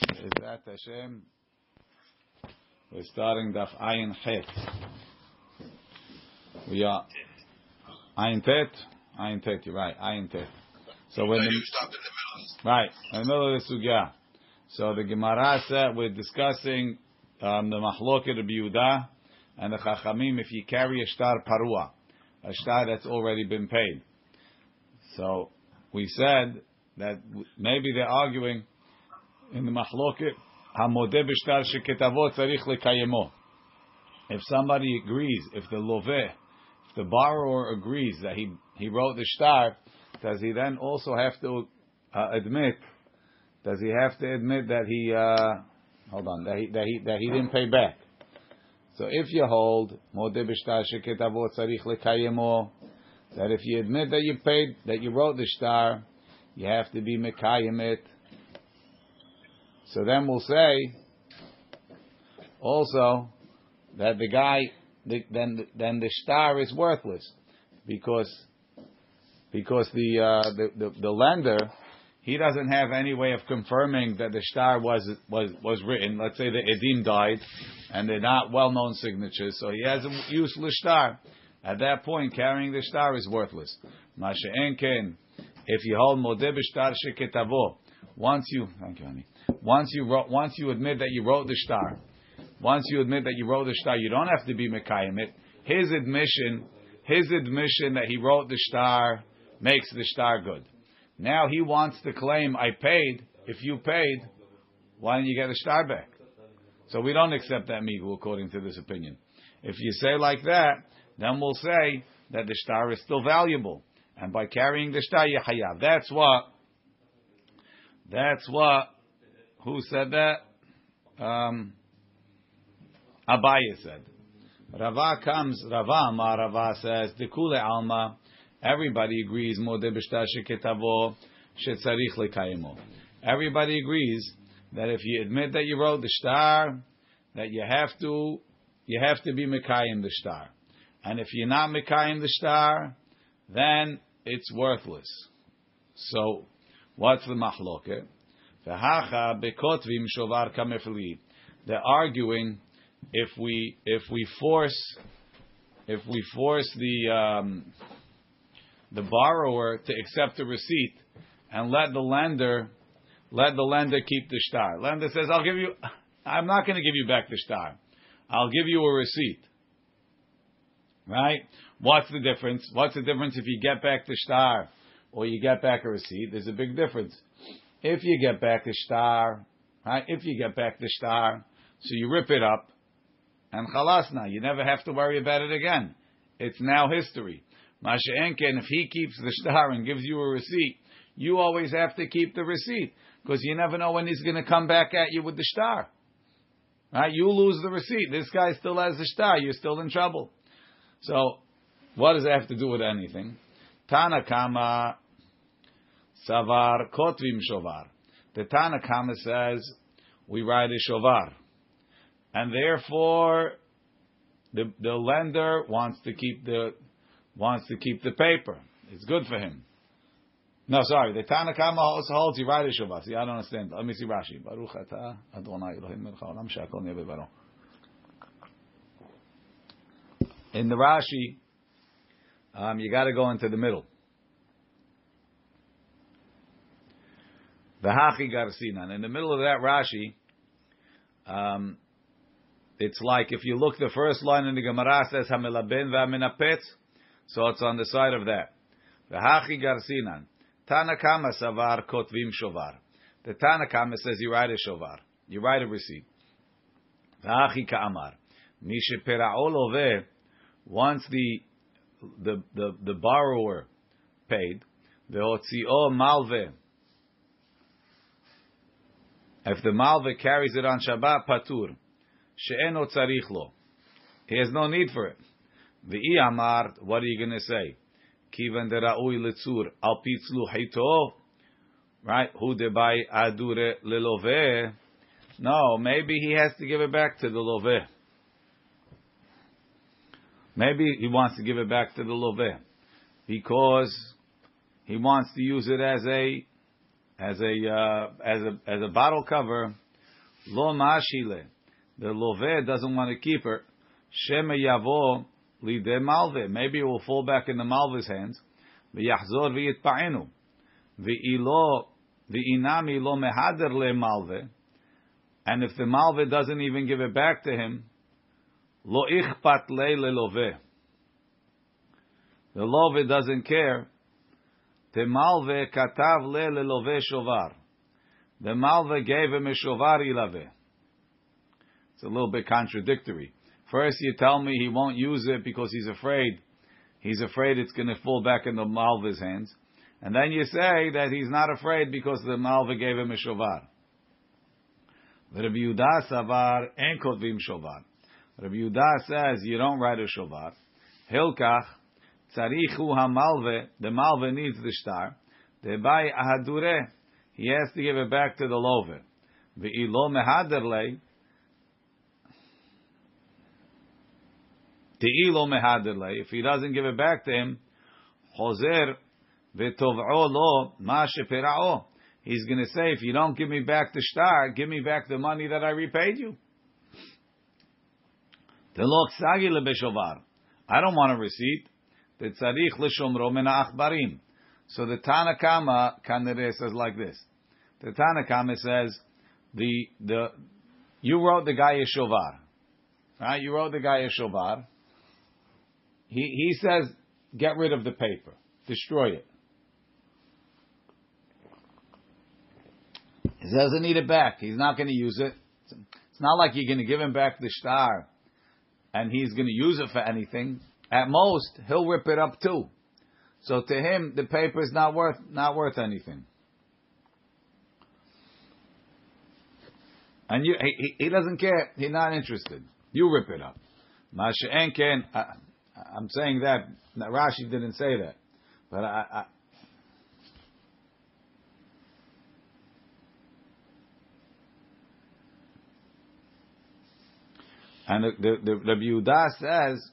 Ezrat Hashem. We're starting Daf Ayin Chet. We are Ayin Tet. Ayin Tet. You're right. Ayin Tet. So when No, the, you the middle. right in the middle of the sugya. So the Gemara said we're discussing um, the Mahloket of Yehuda and the Chachamim if you carry a star parua, a star that's already been paid. So we said that maybe they're arguing in the Mahloket Hamodeh b'shtar sheketavo tzarich lekayemo. If somebody agrees, if the loveh, if the borrower agrees that he he wrote the star, does he then also have to uh, admit? Does he have to admit that he uh, hold on that he that he that he didn't pay back? So if you hold modeh b'shtar sheketavo tzarich lekayemo, that if you admit that you paid that you wrote the star, you have to be mekayim it. So then we'll say also that the guy the, then then the star is worthless because because the, uh, the, the the lender he doesn't have any way of confirming that the star was was was written. Let's say the edim died and they're not well known signatures, so he has a useless star. At that point, carrying the star is worthless. Masha'enken, if you hold modeh b'shtar once you thank you, honey. Once you wrote, once you admit that you wrote the star, once you admit that you wrote the star, you don't have to be mekayim it. His admission, his admission that he wrote the star makes the star good. Now he wants to claim, I paid. If you paid, why don't you get the star back? So we don't accept that migu according to this opinion. If you say like that, then we'll say that the star is still valuable, and by carrying the star, you hayav. That's what. That's what. Who said that? Um, Abaye said. Rava comes. Rava Amar Rava says Dekule Alma. Everybody agrees. Modeh b'shtar sheketavo shetzarich lekayimo. Everybody agrees that if you admit that you wrote the star, that you have to you have to be mekayim the star, and if you're not mekayim the star, then it's worthless. So, what's the mahloket? They're arguing if we if we force if we force the um, the borrower to accept the receipt and let the lender let the lender keep the star. Lender says, "I'll give you. I'm not going to give you back the star. I'll give you a receipt." Right? What's the difference? What's the difference if you get back the star or you get back a receipt? There's a big difference. If you get back the star, right? If you get back the star, so you rip it up, and chalasna, you never have to worry about it again. It's now history. Masha'enken, if he keeps the star and gives you a receipt, you always have to keep the receipt because you never know when he's going to come back at you with the star. Right? You lose the receipt. This guy still has the star. You're still in trouble. So, what does it have to do with anything? Tanakama savar kotvim shovar. The Tanakama says we write a shovar, and therefore the the lender wants to keep the wants to keep the paper. It's good for him. No, sorry. The Tanakama also holds you write a shovar. See, I don't understand. Let me see Rashi. Baruch atah Adonai Elohim melech haolam she'akol neh. In the Rashi, um, you got to go into the middle. The Hachi Garsinan. In the middle of that Rashi, um, it's like if you look the first line in the Gemara says Hamilaben v'Aminapetz, so it's on the side of that. The Hachi Garsinan. Tanakama Savar Kotvim Shovar. The Tanakama says you write a Shovar. You write a receipt. The Hachi Ka'amar. Mishe Pera'ol Oveh once the the the, the borrower paid, the otzio malve. If the malve carries it on Shabbat patur, she'eno tzarich lo. He has no need for it. The amar, what are you going to say? Kivan dera'ui litzur al pitzlu hito, right? Hu debai adure lelove. No, maybe he has to give it back to the loveh. Maybe he wants to give it back to the loveh because he wants to use it as a as a uh, as a as a bottle cover Lo mashile. The love doesn't want to keep her. Shema yavo lide malve. Maybe it will fall back in the malve's hands. V'yachzor v'yitpa'enu. V'ilo v'inami lo mehader le malve. And if the malve doesn't even give it back to him, lo ichpat le le love. The love doesn't care. The malve katav le le love shovar. The malve gave him a shovar ilave. It's a little bit contradictory. First, you tell me he won't use it because he's afraid. He's afraid it's going to fall back in the malve's hands. And then you say that he's not afraid because the malve gave him a shovar. Rabbi Yehuda savar en kotvim shovar. Rabbi Yehuda says you don't write a shovar. Hilkach tzarichu hamalve. The malve needs the star. Debai ahadure. He has to give it back to the love. Ve'ilo mehaderle. Te'ilo mehaderle. If he doesn't give it back to him, chozer ve'tov'o lo ma shepera'o. He's going to say, if you don't give me back the star, give me back the money that I repaid you. I don't want a receipt. Tzarich l'shomro min achbarim. So the Tanakama Kanere says like this. The Tanakama says, the, the, you wrote the guy shovar. Right? You wrote the guy shovar. He, he says, get rid of the paper. Destroy it. He doesn't need it back. He's not going to use it. It's not like you're going to give him back the star and he's going to use it for anything. At most, he'll rip it up too. So to him, the paper is not worth not worth anything. And you, he, he doesn't care. He's not interested. You rip it up. Masha Enken, I'm saying that. Rashi didn't say that, but I, I And the, the, the Rabbi says,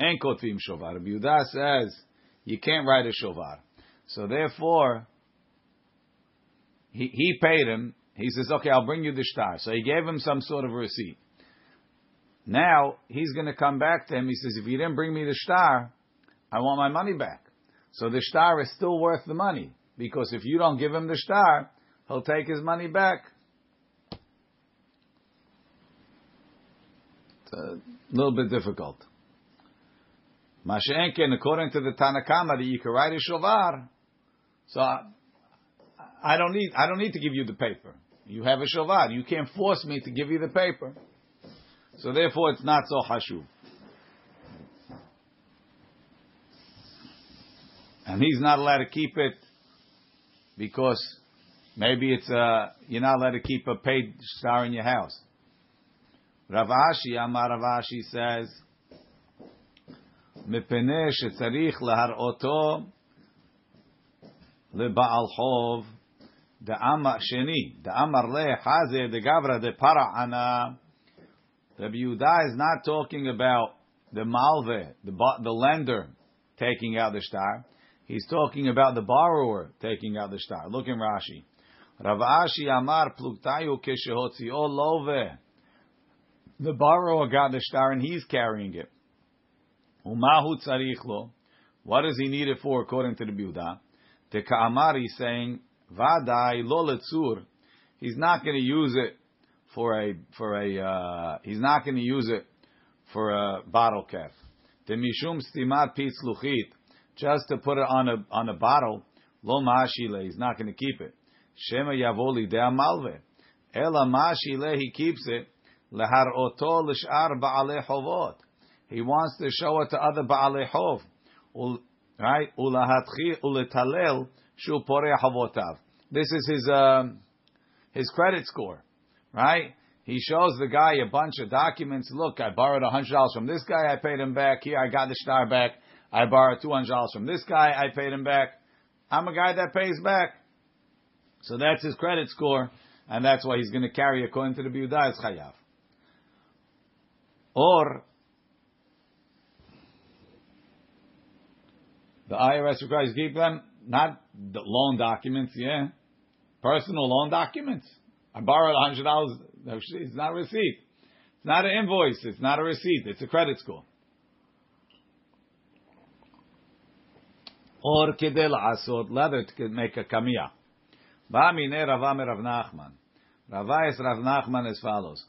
"En kotvim shovar." Yehuda says you can't write a shovar. So therefore, he he paid him. He says, "Okay, I'll bring you the star." So he gave him some sort of receipt. Now he's going to come back to him. He says, "If you didn't bring me the star, I want my money back." So the star is still worth the money because if you don't give him the star, he'll take his money back. It's a little bit difficult. Masha'enken, according to the Tanakama, that you can write a shovar. So I, I, don't need I don't need to give you the paper. You have a shovar. You can't force me to give you the paper. So therefore, it's not so hashuv. And he's not allowed to keep it because maybe it's uh, you're not allowed to keep a paid star in your house. Rav Ashi, Amar Rav Ashi says, מפני שצריך להראותו לבעל חוב, דאמר שני, דאמר לחזה דגברא דפרענה. Rabbi Yehuda is not talking about the malve, the, the lender taking out the star. He's talking about the borrower taking out the star. Look in Rashi. Rav Ashi Amar Pluktayu Keshehotzio Love. The borrower got the star and he's carrying it. Umahu What does he need it for according to the Biuda? The Ka'amari saying, Vadai lo letzur. He's not going to use it for a, for a, uh, he's not going to use it for a bottle cap. The mishum stimat pitz luchit. Just to put it on a, on a bottle, lo mashile. He's not going to keep it. Shema yavoli de malve. Ela he keeps it Leharoto l'shar ba'alei chovot. He wants to show it to other ba'alei chov. Right? This is his um, his credit score, right? He shows the guy a bunch of documents. Look, I borrowed hundred dollars from this guy. I paid him back. Here, I got the star back. I borrowed two hundred dollars from this guy. I paid him back. I'm a guy that pays back. So that's his credit score, and that's why he's going to carry according to the Biudah chayav. Or the IRS requires keep them not the loan documents, yeah, personal loan documents. I borrowed hundred dollars. It's not a receipt. It's not an invoice. It's not a receipt. It's a credit score. Or kedel asot leather to make a kamiyah. Ba'mine Rava Rav Nachman. Rava is Rav Nachman as follows.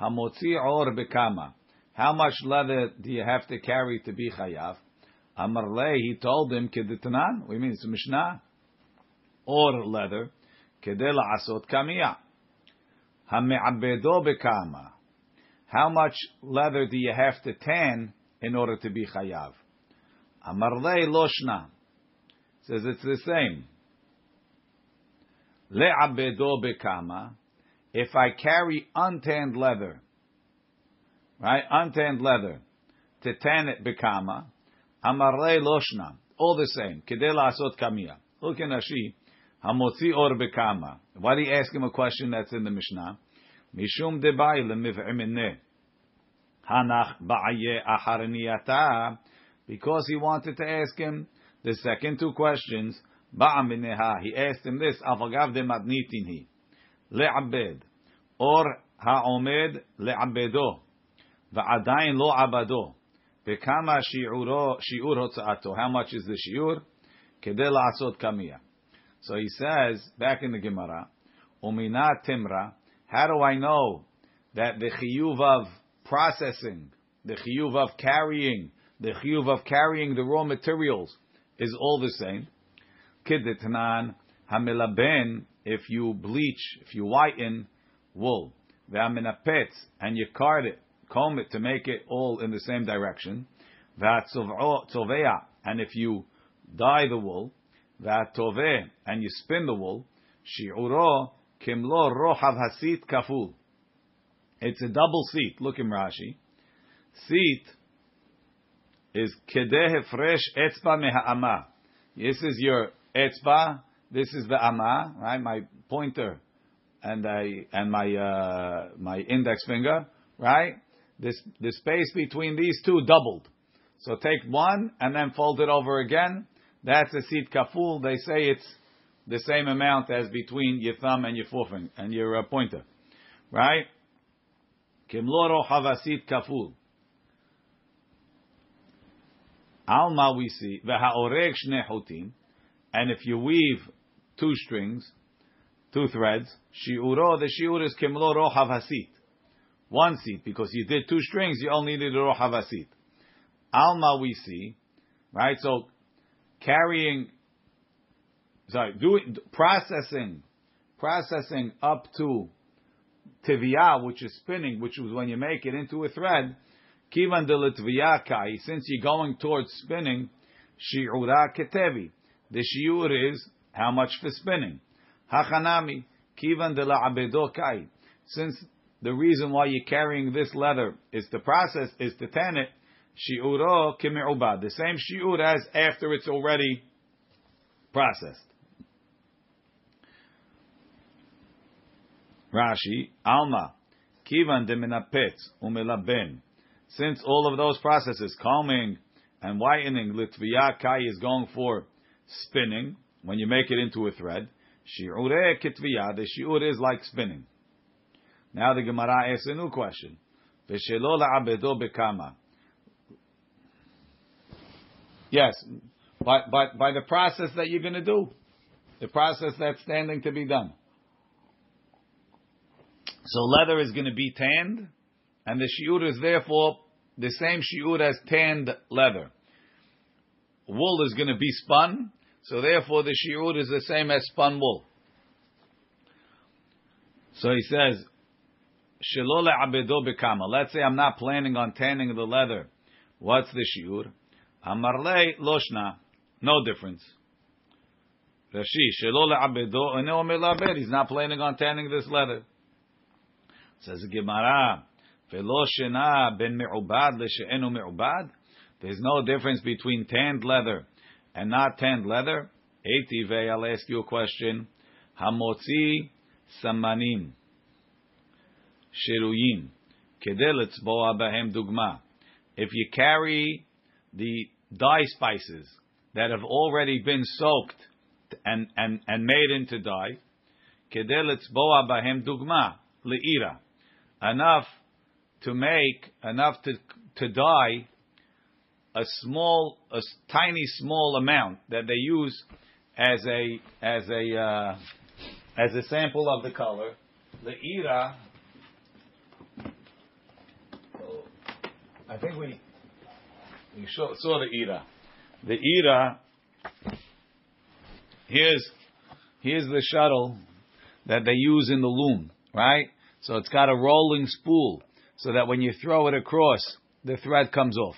Hamotzi or bekama. How much leather do you have to carry to be chayav? Amarle, he told him, keditanan. We mean it's Mishnah. Or leather. Kedel asot bekama. How much leather do you have to tan in order to be chayav? Amarle loshna. Says it's the same. Le Le'abedo bekama. If I carry untanned leather, right, untanned leather, to tan it bekama, amarle loshna, all the same, kedei asot kamiya. Look in hamotzi or bekama. Why do you ask him a question that's in the Mishnah? Mishum debai lemiv'imine. Hanach ba'aye acharniyata. Because he wanted to ask him the second two questions. Ba'amineha. He asked him this. Avagav de. Le'abed. Or ha'omed le'abedo. Va'adayin lo abado. Bekama shi'ur hotza'ato. How much is the shi'ur? Kedel la'asot kamiya. So he says, back in the Gemara, Umina timra, how do I know that the chiyuv of processing, the chiyuv of carrying, the chiyuv of carrying the raw materials is all the same? Kidetnan hamilaben, if you bleach, if you whiten wool, ve'aminapetz, and you card it, comb it to make it all in the same direction, ve'atzovea, and if you dye the wool, ve'atoveh, and you spin the wool, shi'uro kimlo rohav hasit kaful. It's a double seat. Look in Rashi. Seat is kedeh fresh etzba meha'ama. This is your etzba. This is the ama, right? My pointer and I and my uh, my index finger, right? This the space between these two doubled. So take one and then fold it over again. That's a seat kaful. They say it's the same amount as between your thumb and your forefinger and your uh, pointer, right? Kimloro havasit kaful. Alma we see v'ha'oreg shne hotim, and if you weave two strings, two threads, shiuro the shiur is kimlo rohav hasit, one seat because you did two strings, you only needed rohav hasit. Alma we see, right? So carrying, sorry, doing processing, processing up to tiviyah, which is spinning, which is when you make it into a thread. Kivan de kai, since you're going towards spinning, shi'ura ketevi. The shiur is how much for spinning. Hachanami, kivan de kai. Since the reason why you're carrying this leather is to process, is to tan it, shi'uro kimi'ubad. The same shi'ur as after it's already processed. Rashi, Alma, Kivan de minapetz umelaben. Since all of those processes, combing and whitening, litviya kai is going for spinning when you make it into a thread. Shi'ure kitviya, the shi'ur is like spinning. Now the Gemara asks a new question. V'shelo la'abedo bekama. Yes, but, but by the process that you're going to do, the process that's standing to be done. So leather is going to be tanned, and the shiur is therefore the same shiur as tanned leather. Wool is going to be spun, so therefore the shiur is the same as spun wool. So he says, Shalole abedo bekama. Let's say I'm not planning on tanning the leather. What's the shiur? Amarle loshna. No difference. Rashi, Shalole abedo, He's not planning on tanning this leather. Says Gemara, "Velo shena ben me'ubad le'she'enu me'ubad." There's no difference between tanned leather and not tanned leather. Eitive, I'll ask you a question. Hamotzi samanim Shiruyin. If you carry the dye spices that have already been soaked and, and, and made into dye, enough to make, enough to, to dye a small, a tiny small amount that they use as a, as a, uh, as a sample of the color. Le'ira I think we, we saw, saw the ira. The ira, here's, here's the shuttle that they use in the loom, right? So it's got a rolling spool so that when you throw it across, the thread comes off.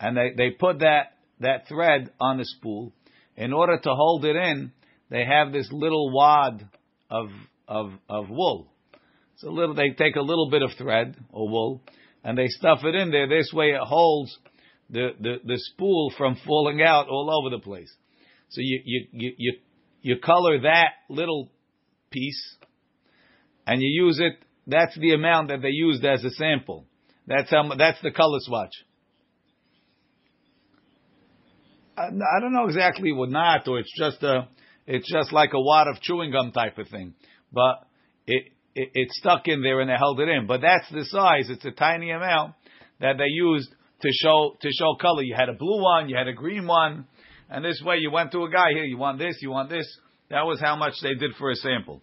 And they, they put that, that thread on the spool. In order to hold it in, they have this little wad of, of, of wool. So little, they take a little bit of thread or wool and they stuff it in there. This way it holds the, the, the spool from falling out all over the place. So you, you, you, you, you color that little piece and you use it that's the amount that they used as a sample. That's how. That's the color swatch. I, I don't know exactly what not, or it's just a. It's just like a wad of chewing gum type of thing, but it, it it stuck in there and they held it in. But that's the size. It's a tiny amount that they used to show to show color. You had a blue one, you had a green one, and this way you went to a guy here. You want this, you want this. That was how much they did for a sample.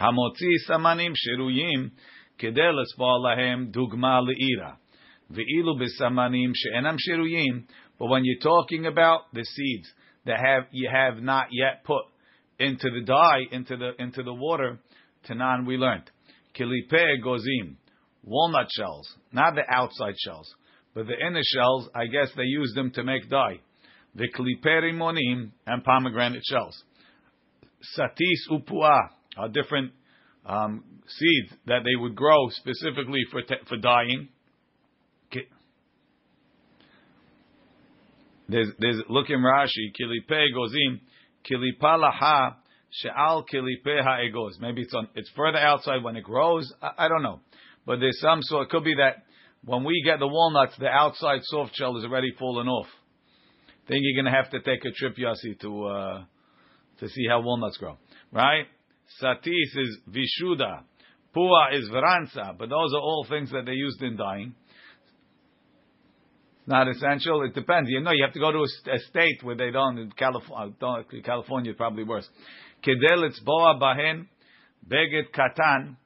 המוציא סמנים שרויים כדי לצבוע להם דוגמה לעירה. ואילו בסמנים שאינם שרויים, but when you're talking about the seeds that have you have not yet put into the dye, into the into the water, Tanan we learned. Kilipe gozim, walnut shells, not the outside shells, but the inner shells, I guess they use them to make dye. The klipe monim and pomegranate shells. Satis upua, are different um, seeds that they would grow specifically for for dyeing. There's there's look in Rashi kilipe gozim kilipa laha she'al kilipe ha'egoz. Maybe it's on it's further outside when it grows. I, I don't know, but there's some so it could be that when we get the walnuts, the outside soft shell is already fallen off. Then you're going to have to take a trip, Yossi, to uh, to see how walnuts grow, right? Satis is Vishuda. Pua is Varansa. But those are all things that they used in dyeing. Not essential. It depends. You know, you have to go to a, a state where they don't. In California, uh, don't, California probably worse. Kedel boa bahen katan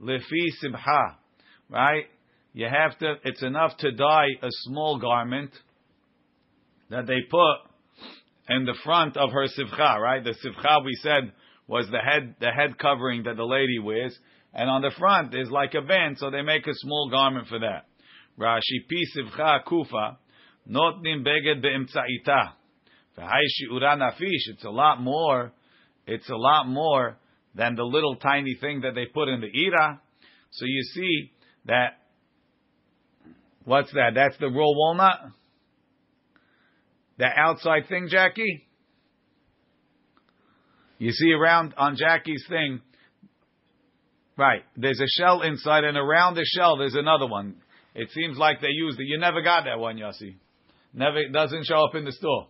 lefi sivcha. Right? You have to. It's enough to dye a small garment that they put in the front of her sivcha. Right? The sivcha we said was the head the head covering that the lady wears, and on the front is like a band, so they make a small garment for that. Rashi pisivcha kufa not notnim beged beimtzaita. It's a lot more. It's a lot more than the little tiny thing that they put in the ira. So you see that. What's that? That's the raw walnut. The outside thing, Jackie. You see around on Jackie's thing, right? There's a shell inside, and around the shell there's another one. It seems like they used it. You never got that one, Yossi. Never it doesn't show up in the store.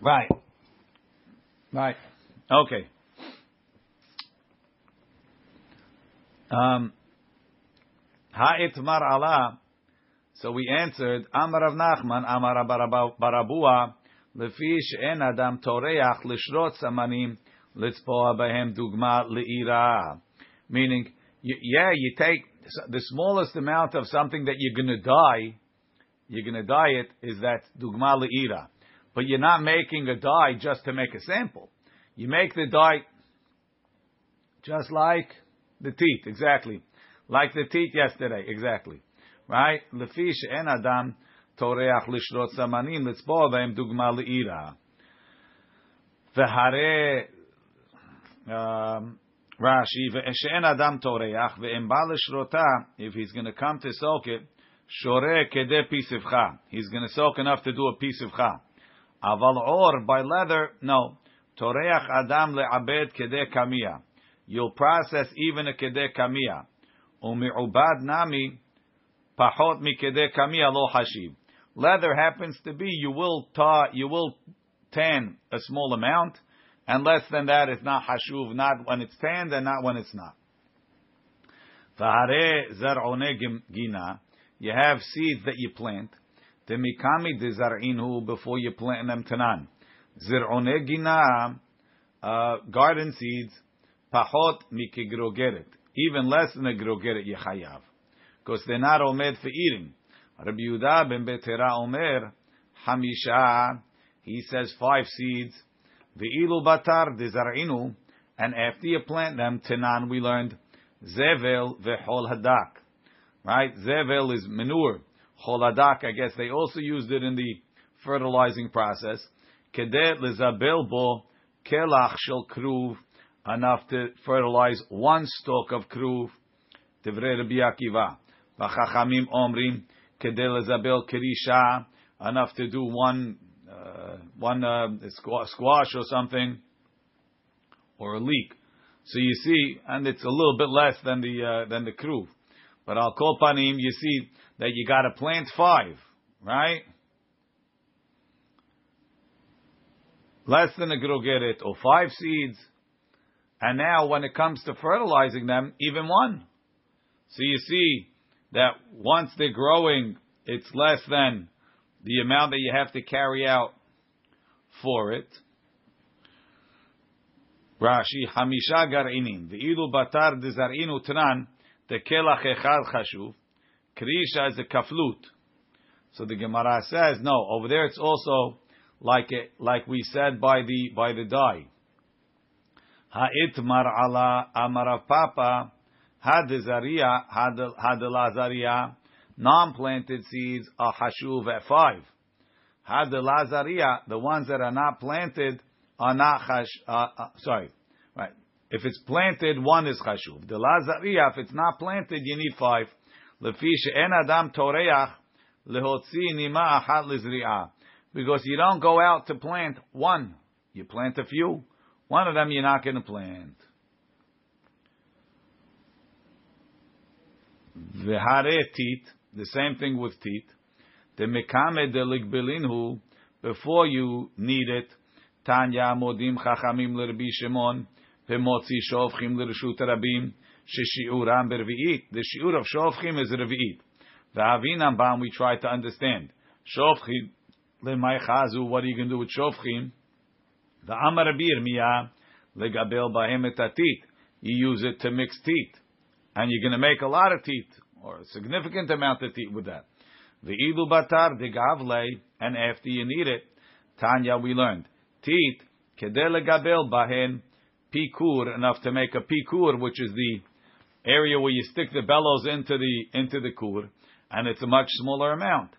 Right. Right. Okay. Um, Ha'itmar Allah. So we answered, Amar of Nachman, Amar Barabua, Lefi en adam toreach lishrot samanim litzpoa behem dugma le'ira. Meaning, you, yeah, you take the smallest amount of something that you're going to dye, you're going to dye it, is that dugma le'ira. But you're not making a dye just to make a sample. You make the dye just like the teeth, exactly. Like the teeth yesterday, exactly. Right? Lefish en adam toreach lishrot samanim litzbo them dugma le'ira. V'hare... Um, Rashi, ve'eshen adam toreach if he's going to come to soak it, shore kede pisivcha. He's going to soak enough to do a pisivcha. Aval or, by leather, no. Toreach adam le'abed kede kamia. You'll process even a kede kamia. Umi'ubad nami pachot mi kede kamia lo hashiv. Leather happens to be you will ta, you will tan a small amount, and less than that is not hashuv, not when it's tanned and not when it's not. gina, you have seeds that you plant. Temikami dezar'inu before you plant them tanan. Zir'one gina, uh, garden seeds, pachot mikigrogeret. Even less than a grogeret yechayav. Because they're not omed for eating. Rabbi Yehuda ben Betera Omer, Hamisha, he says five seeds. Ve'ilu batar dezar'inu, and after you plant them, tenan, we learned, zevel ve'hol hadak. Right? Zevel is manure. Hol hadak, I guess they also used it in the fertilizing process. Kedet lezabel bo kelach shel kruv, enough to fertilize one stalk of kruv. Divrei Rabbi Akiva. V'chachamim omrim, kedel zabel kirisha, enough to do one one uh, squash or something, or a leek. So you see, and it's a little bit less than the uh, than the kruv. But al kol panim, you see that you got to plant five, right? Less than a grogeret, or five seeds. And now when it comes to fertilizing them, even one. So you see, that once they're growing, it's less than the amount that you have to carry out for it. Rashi, Hamisha Gar'inim, the Ilu Batar Dezar'inu Tran, the Kelach Echad Chashuv, Krisha is a kaflut. So the Gemara says, no, over there it's also like it, like we said by the by the dye. Ha'itmar ala amar Rav Papa Hadezaria, Hadelazaria, non-planted seeds are hashuv at five. Hadelazaria, the lazaria, the ones that are not planted are not hash. Uh, uh, sorry, right? If it's planted, one is hashuv. The lazaria, if it's not planted, you need five. Lefish en adam toreach lehotzi nima achat lizri'ah. Because you don't go out to plant one, you plant a few. One of them you're not going to plant. V'hare tit, the same thing with teeth. The mekame de ligbelinhu, before you need it, Tanya modim chachamim l'Rabbi Shimon, v'motzi shovchim l'reshut rabim, sheshiuram bervi'it. The shiur of shovchim is revi'it. V'avinam bam, we try to understand. Shovchim, l'may chazu, what are you going to do with shovchim? The Amar Rabbi legabel bahem et You use it to mix teeth and you're going to make a lot of teeth or a significant amount of teeth with that. The ilu batar de gavle, and after you need it, Tanya we learned teeth kedele gabel bahen pikur enough to make a pikur, which is the area where you stick the bellows into the into the kur, and it's a much smaller amount.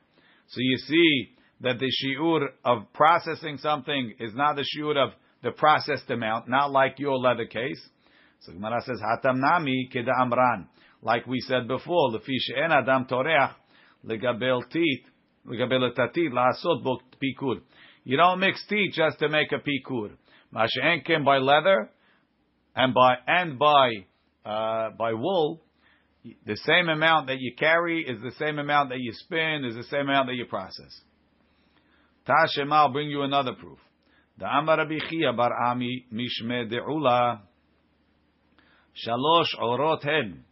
So you see that the shiur of processing something is not the shiur of the processed amount, not like your leather case. So Gemara says, Hatam nami keda amran. Like we said before, lefish en adam toreach legabel tit, legabel tatit laasot bo pikur. You don't mix teeth just to make a pikur. Masha'en came by leather and by and by uh, by wool. The same amount that you carry is the same amount that you spin, is the same amount that you process. Tashema, I'll bring you another proof. The Amar Chia bar Ami mishme de'ula Shalosh orot hen.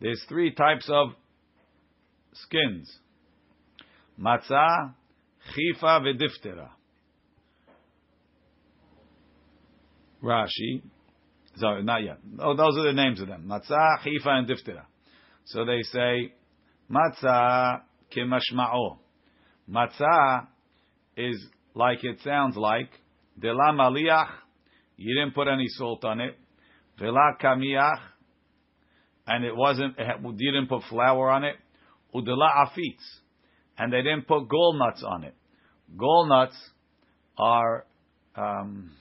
There's three types of skins. Matzah, chifa, vediftera. Rashi. Sorry, not yet. Oh, those are the names of them. Matzah, chifa, and diftera. So they say, matzah kemashma'o. Matzah is like it sounds like. De la maliach. You didn't put any salt on it. Vela kamiach, and it wasn't, it didn't put flour on it. Udela afitz, and they didn't put gall nuts on it. Gall nuts are, um,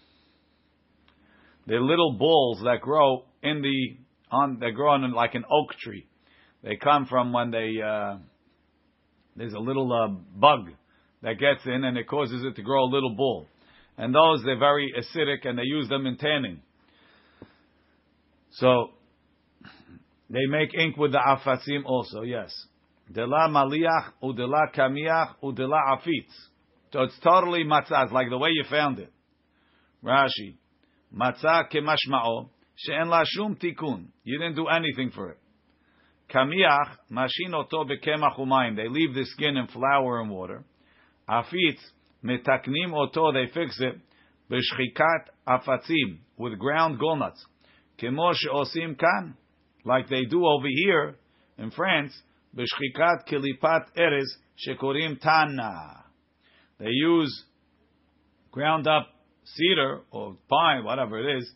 they're little balls that grow in the, on, they grow on like an oak tree. They come from when they, uh, there's a little uh, bug that gets in and it causes it to grow a little ball. And those, they're very acidic and they use them in tanning. So they make ink with the afasim also, yes. Dela maliach udela kamiach udela afitz. So it's totally matzah, like the way you found it. Rashi, matzah kemashmao she'en la shum tikun. You didn't do anything for it. Kamiach mashin oto bekemach umayim. They leave the skin in flour and water. Afitz metaknim oto. They fix it b'shchikat afatzim with ground gall nuts. Kemo she'osim kan, like they do over here in France. B'shchikat kilipat erez shekorim tana. They use ground up cedar or pine, whatever it is,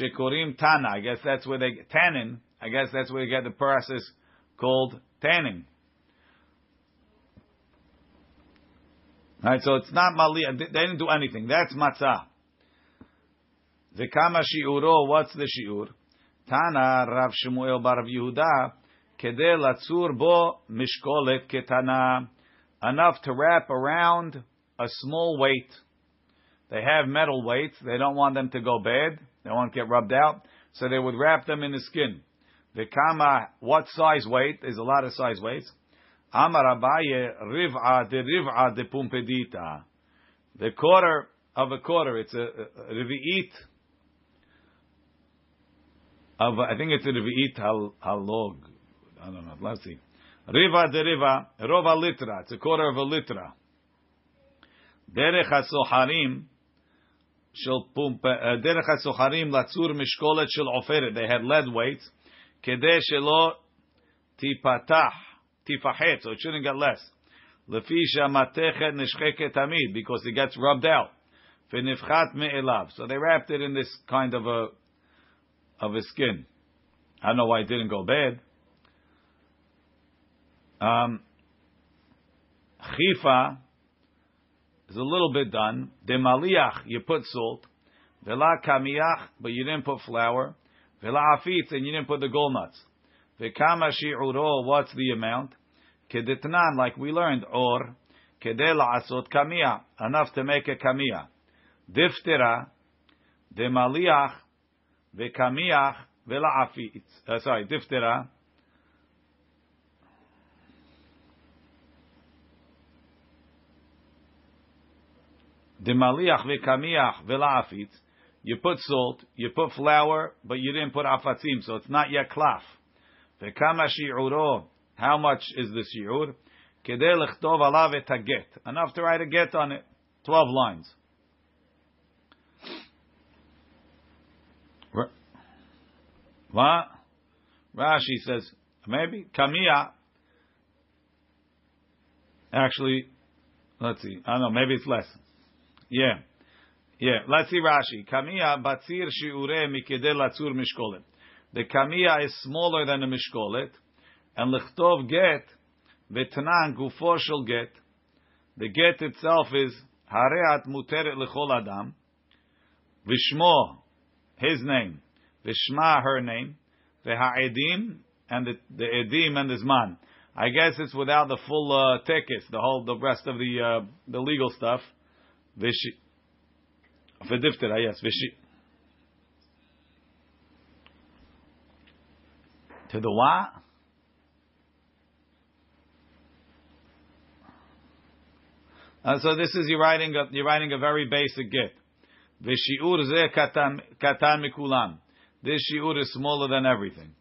shekorim tana. I guess that's where they tannin. I guess that's where they get the process called tanning. Right, so it's not maliyah. They didn't do anything. That's matzah. V'kama shi'uro, what's the shi'ur? Tana Rav Shmuel bar Yehuda, latzur bo mishkolet ketana, enough to wrap around a small weight. They have metal weights. They don't want them to go bad. They to get rubbed out. So they would wrap them in the skin. The kama, what size weight? There's a lot of size weights. Amar Abaye riv'a de riv'a de pumpedita. The quarter of a quarter. It's a, a rivi'it of I think it's a Revi'it Hal Halog. I don't know. Let's see. Riva de Riva, Rova Litra. It's a quarter of a litra. Derech HaSoharim shel Pumpa. Uh, derech HaSoharim Latzur Mishkolet shel Oferet. They had lead weights. Kedeh shelo tipatah tifahet. So it shouldn't get less. Lefi shamatechet neshcheket tamid because it gets rubbed out. V'nifchat me'elav. So they wrapped it in this kind of a of a skin. I don't know why it didn't go bad. Um, chifa, is a little bit done. De maliach, you put salt. Vela kamiach, but you didn't put flour. Vela afitz, and you didn't put the gall nuts. Vekama shi'uro, what's the amount? Kedetnan, like we learned, or kede la'asot kamia, enough to make a kamia. Diftera, de maliach, vekamiach, velaafit. Uh, sorry, diftera. The maliach vekamiach vela'afitz. You put salt, you put flour, but you didn't put afatzim, so it's not yet klaf. Vekama shi'uro. How much is the shi'ur? Kedei lechtov alav et. Enough to write a get on it. Twelve lines. What? Rashi says, maybe, kamiya. Actually, let's see. I don't know, maybe it's less. Yeah. Yeah. Let's see Rashi. Kamiya batzir shiure mikede latzur mishkolet. The kamiya is smaller than the mishkolet. And lichtov get, v'tanan gufo shel get. The get itself is hareat muteret lechol adam. Vishmo, his name. Vishma, her name. V'ha'edim, and the, the edim and the zman. I guess it's without the full uh, tekis, the whole, the rest of the uh, the legal stuff. Vishi. V'diftera, yes, vishi. To the what? Uh, so this is you're writing a you're writing a very basic get. V'shiur ze katan katan mikulam. This shiur is smaller than everything.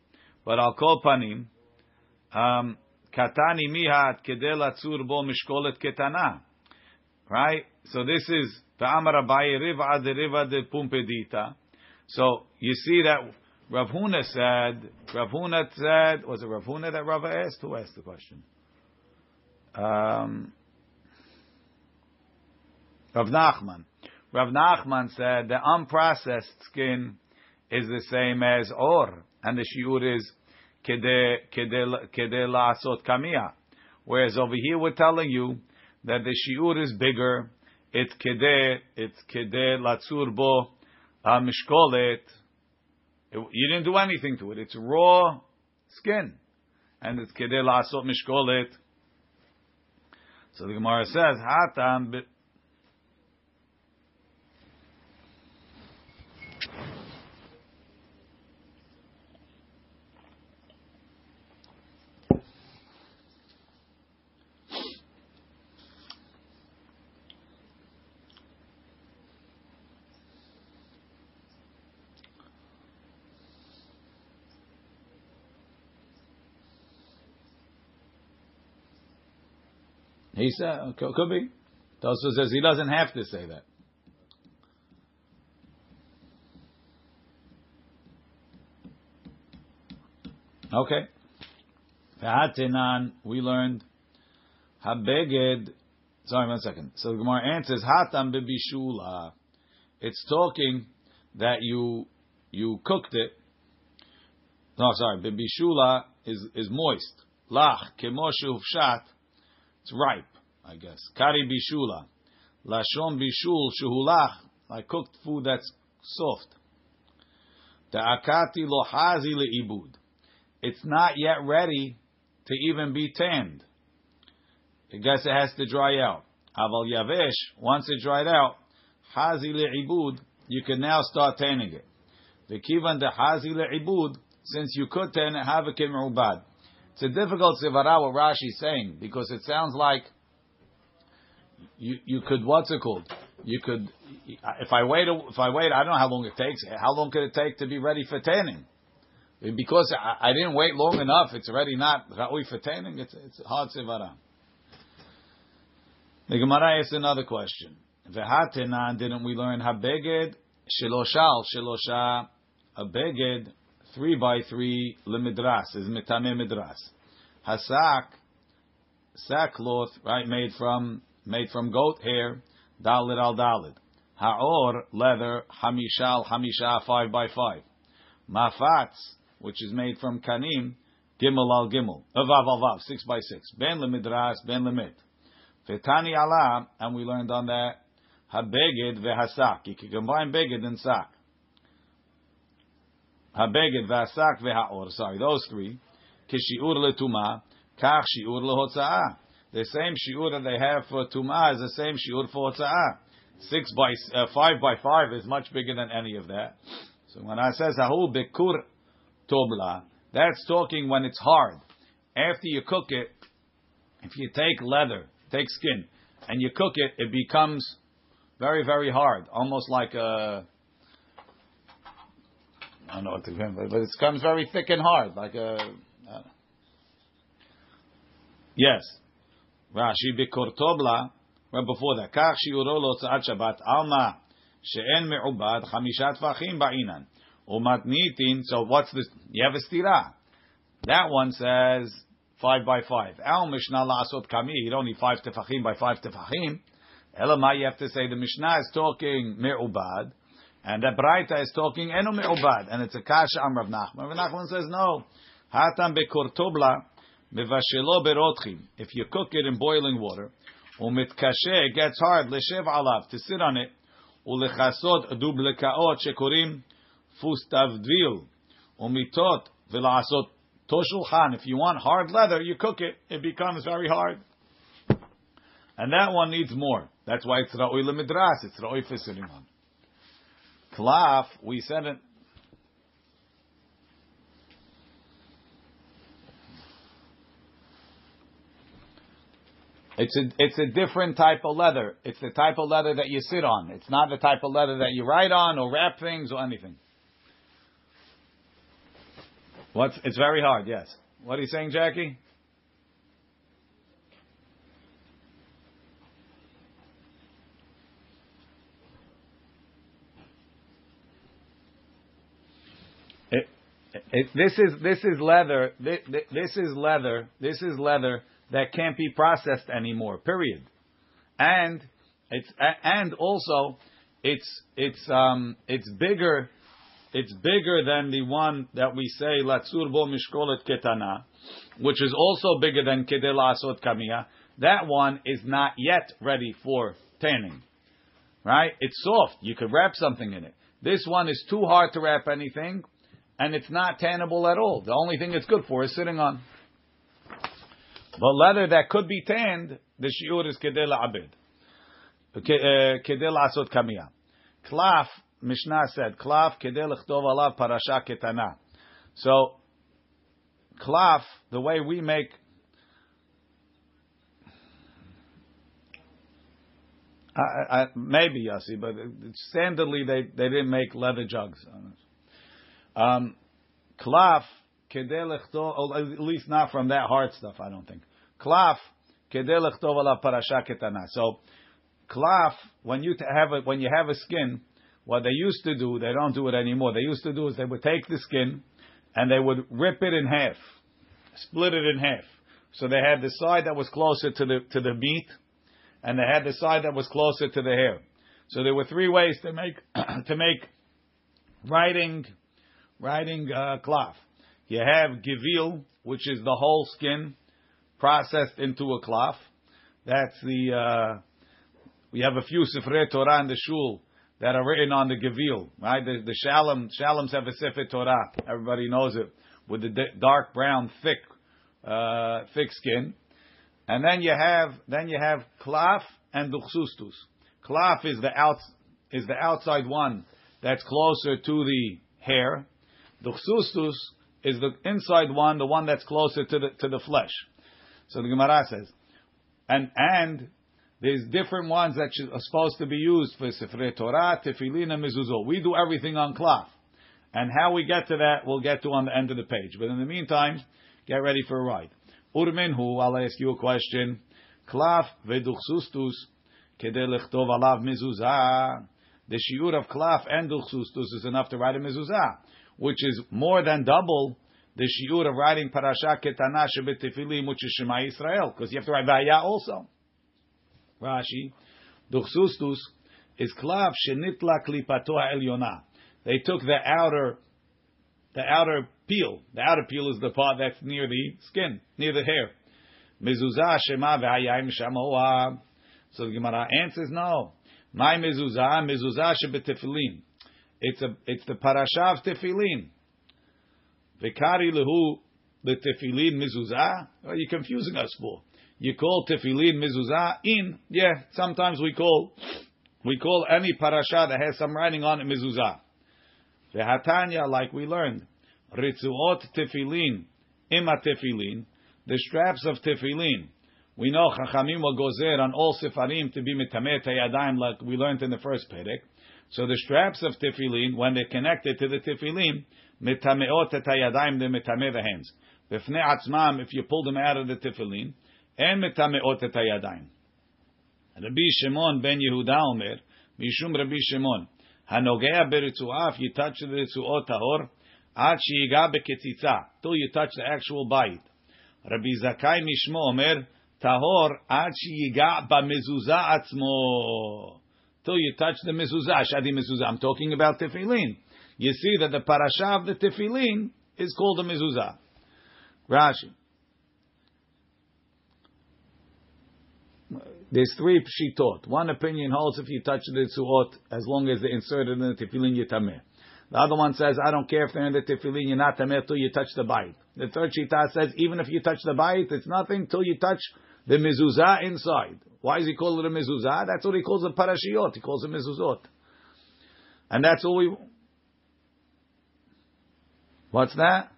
But al kol panim, um, katani mihat kedel atzur bo mishkolet ketana. Right? So this is Ta'amar Abaye Riva de Riva de Pumpedita. So you see that Rav Huna said, Rav Huna said, was it Rav Huna that Rav asked? Who asked the question? Um, Rav Nachman. Rav Nachman said the unprocessed skin is the same as or, and the shiur is kede kede laasot kamia. Whereas over here we're telling you that the shiur is bigger. It's kede, it's kede latzur bo uh, mishkolet. You didn't do anything to it. It's raw skin, and it's kede lasot mishkolet. So the Gemara says, "Hatam." He said, could, be. Tosa says he doesn't have to say that. Okay. Hatinan, we learned habeged. Sorry, one second. So the Gemara answers hatam bebishula. It's talking that you you cooked it. No, sorry, bebishula is is moist. Lach kemoshu ufshat. It's ripe, I guess. Kari bishula. Lashon bishul shuhulach. Like cooked food that's soft. The akati lohazi leibud. It's not yet ready to even be tanned. I guess it has to dry out. Aval yavesh, once it dried out, hazi le'ibud, you can now start tanning it. The kivan de hazi le'ibud, since you could tan it, have a kim'ubad. It's a difficult sivara what Rashi is saying, because it sounds like you, you could, what's it called? You could, if I wait, if I wait, I don't know how long it takes. How long could it take to be ready for tanning? Because I, I didn't wait long enough, it's already not ra'ui for tanning. It's, it's hard sivara. The Gemara asks another question. V'hatenan, didn't we learn habeged shiloshal shilosha a beged three by three lemidras is mitame midras. Hasak sackcloth right made from made from goat hair dalit al dalit. Haor leather hamishal hamisha five by five. Mafatz which is made from kanim gimel al gimel uh, vav al vav six by six ben lemidras ben lemid. Fetani ala, and we learned on that habeged vehasak. You can combine beged and sak. Habeged vehasak vehaor. Sorry, those three. Kishiur letuma, kach shiur lehotzaa. The same shiur that they have for tuma is the same shiur for hotzaa. Six by uh, five by five is much bigger than any of that. So when I says hahu bekur tobla, that's talking when it's hard. After you cook it, if you take leather take skin, and you cook it, it becomes very, very hard, almost like a. I don't know what to say, but it becomes very thick and hard, like a. Yes, Rashi Bikortobla Well, before that. Kach shiuro lotzat Shabbat Alma she'en me'ubad chamishat vachim ba'inan umatnitin. So what's this? You have a. That one says five by five. Al Mishnah laasot kamir only five tefachim by five tefachim. Elamai, you have to say the Mishnah is talking me'ubad. And the Braita is talking enu me'ubad, and it's a kasha amrav Nachman. Rav Nachman says no, hatam bekortobla mevashelo berotchim. If you cook it in boiling water, umitkashe, it gets hard, leshev alav, to sit on it, fustavdvil, umitot Toshulchan, if you want hard leather, you cook it, it becomes very hard. And that one needs more. That's why it's Ra'oi Lemidras, it's Ra'oi for sitting on. Klaf, we said it. It's a, it's a different type of leather. It's the type of leather that you sit on. It's not the type of leather that you write on or wrap things or anything. What's, it's very hard, yes. What are you saying, Jackie? It, it, this is this is leather. This, this is leather. This is leather that can't be processed anymore. Period. And it's and also it's it's um it's bigger it's bigger than the one that we say latzur bo mishkolet ketana, which is also bigger than kedel asot kamiya. That one is not yet ready for tanning. Right? It's soft. You could wrap something in it. This one is too hard to wrap anything, and it's not tannable at all. The only thing it's good for is sitting on. But leather that could be tanned, the shiur is kedel abed. Kedel asot kamiya. Klaf Mishnah said, Klaf kedel alav parasha ketana. So, klaf, the way we make I, I, maybe Yossi, but standardly they, they didn't make leather jugs. Um, klaf at least not from that hard stuff, I don't think. Klaf, kedelechto ala parasha ketana. So, klaf, when you have a, when you have a skin, what they used to do, they don't do it anymore. They used to do is they would take the skin and they would rip it in half, split it in half. So they had the side that was closer to the to the meat, and they had the side that was closer to the hair. So there were three ways to make to make writing writing uh, cloth. You have givil, which is the whole skin processed into a cloth. That's the uh, we have a few Sifrei Torah in the shul that are written on the givil, right? The, the shalom shaloms have a Sefer Torah. Everybody knows it with the dark brown, thick, uh, thick skin. And then you have then you have klaf and duchsustus. Klaf is the out is the outside one that's closer to the hair. Duchsustus is the inside one, the one that's closer to the to the flesh. So the Gemara says, and and there's different ones that are supposed to be used for Sifrei Torah, Tefillin, and Mezuzot. We do everything on cloth. And how we get to that, we'll get to on the end of the page. But in the meantime, get ready for a ride. Urminhu, I'll ask you a question. Klaf veduchsustus kede lechtov alav mezuzah. The shiur of klaf and duchsustus is enough to write a mezuzah, which is more than double the shiur of writing parasha ketana shebetifilim, which is Shema Israel, because you have to write vaya also. Rashi, duchsustus is klaf shenitla klipato ha'elyona. They took the outer, the outer peel. The outer peel is the part that's near the skin, near the hair. Mezuzah shema v'hayayim shamoa. So the Gemara answers no. My mezuzah, mezuzah shebetefilin. It's a, it's the parasha of tefillin. V'kari lehu the tefillin mezuzah. Oh, Are you confusing us for? You call tefillin mizuzah in? Yeah, sometimes we call we call any parasha that has some writing on it mezuzah. The Hatanya, like we learned, ritzuot tefillin, ima tefillin, the straps of tefillin. We know Chachamim will gozer on all sefarim to be mitamet yadayim, like we learned in the first perek. So the straps of tefillin, when they're connected to the tefillin, mitameot et they mitame the hands. V'fnei atzmam, if you pull them out of the tefillin, and mitameot et. Rabbi Shimon ben Yehuda Omer, Mishum Rabbi Shimon, Hanogea beritzuaf, you touch the ritzuot tahor, ad sheiga beketitza, till you touch the actual bite. Rabbi Zakai Mishmo Omer, tahor ad sheigah ba mezuzah atzmo till you touch the mezuzah, shadi mezuzah. I'm talking about tefillin. You see that the parasha of the tefillin is called the mezuzah. Rashi. There's three pshitot. One opinion holds if you touch the tzuot, as long as they're inserted in the tefillin, yitameh. The other one says, I don't care if they're in the tefillin, you're not tameh till you touch the bite. The third shita says, even if you touch the bite, it's nothing till you touch the mezuzah inside. Why does he call it a mezuzah? That's what he calls a parashiot. He calls it mezuzot. And that's all we... What's that?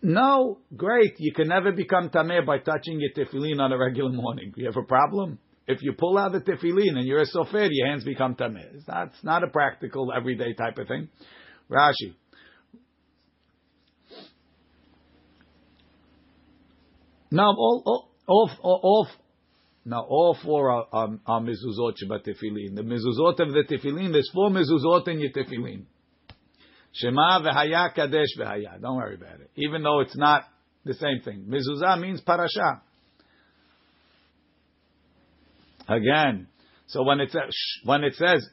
No, great. You can never become tameh by touching your tefillin on a regular morning. You have a problem? If you pull out the tefillin and you're a sofer, your hands become tameh. It's not, it's not a practical, everyday type of thing. Rashi. Now, all, all, all, all, now all four are, are, are mezuzot tefillin. The mezuzot of the tefillin, there's four mezuzot in your tefillin. Shema v'haya kadesh v'haya. Don't worry about it. Even though it's not the same thing. Mezuzah means parasha. Again, so when it says when it says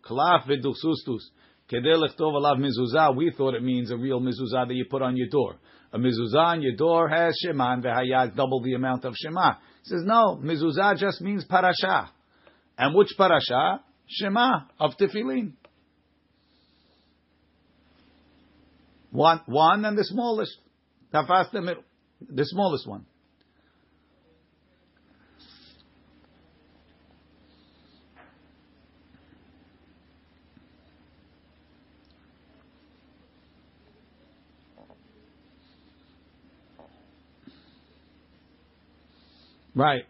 klaf v'duchsustus kedei lechtov alav mezuzah, we thought it means a real mezuzah that you put on your door. A mezuzah on your door has shema and v'haya is double the amount of shema. He says no, mezuzah just means parasha. And which parasha? Shema of tefillin. One, one and the smallest. Tafas the the smallest one. Right.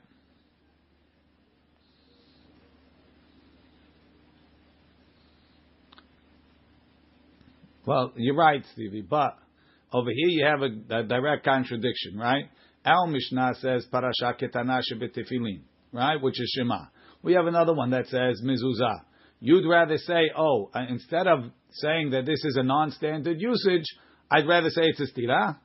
Well, you're right, Stevie, but Over here you have a, a direct contradiction, right? Our Mishnah says parasha ketana shebetefilin, right? Which is Shema. We have another one that says mezuzah. You'd rather say, oh, uh, instead of saying that this is a non-standard usage, I'd rather say it's a stira.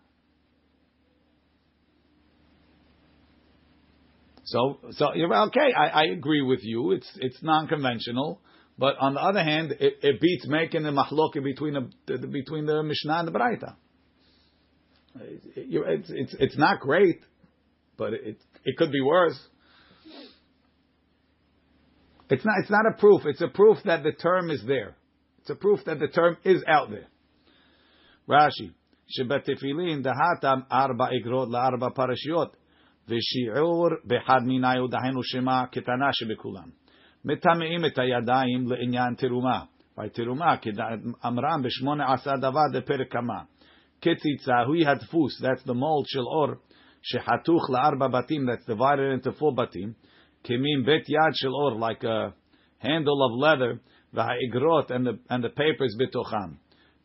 So, so you're okay. I, I agree with you. It's it's non-conventional, but on the other hand, it, it beats making the mahloket between the, the, between the Mishnah and the Braita. It's, it's it's not great, but it it could be worse. It's not it's not a proof. It's a proof that the term is there. It's a proof that the term is out there. Rashi, שבתפילין דהתם ארבע אגרות לארבע פרשיות ושיעור באחד מיניו דהיינו שמה קטנה שבכולם. מטמאים את הידיים לעניין תרומה. תרומה, אמרם בשמונה עשה דבר דפרק כמה. קציצה, היא הדפוס, that's the mold של אור, שחתוך לארבע בתים, that's divided into four בתים, כמין בית יד של אור, like a handle of leather, והאגרות and the, and the papers בתוכם.